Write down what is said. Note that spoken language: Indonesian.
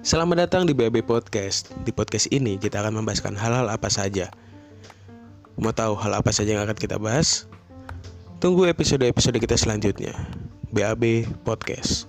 Selamat datang di BAB Podcast. Di podcast ini kita akan membahaskan hal-hal apa saja. Mau tahu hal apa saja yang akan kita bahas? Tunggu episode-episode kita selanjutnya. BAB Podcast.